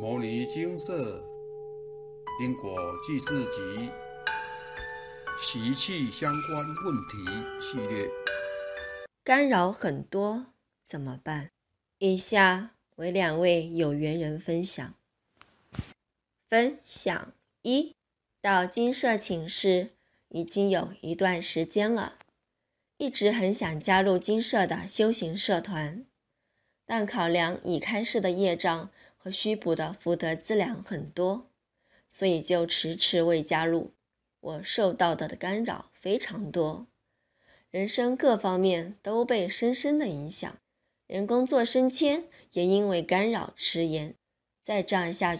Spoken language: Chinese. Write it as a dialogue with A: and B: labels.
A: 摩尼金色因果记事集习气相关问题系列，
B: 干扰很多怎么办？以下为两位有缘人分享。分享一：到金色寝室已经有一段时间了，一直很想加入金色的修行社团，但考量已开示的业障和虚补的福德资粮很多，所以就迟迟未加入。我受到的干扰非常多，人生各方面都被深深的影响，连工作升迁也因为干扰迟延。再这样下去，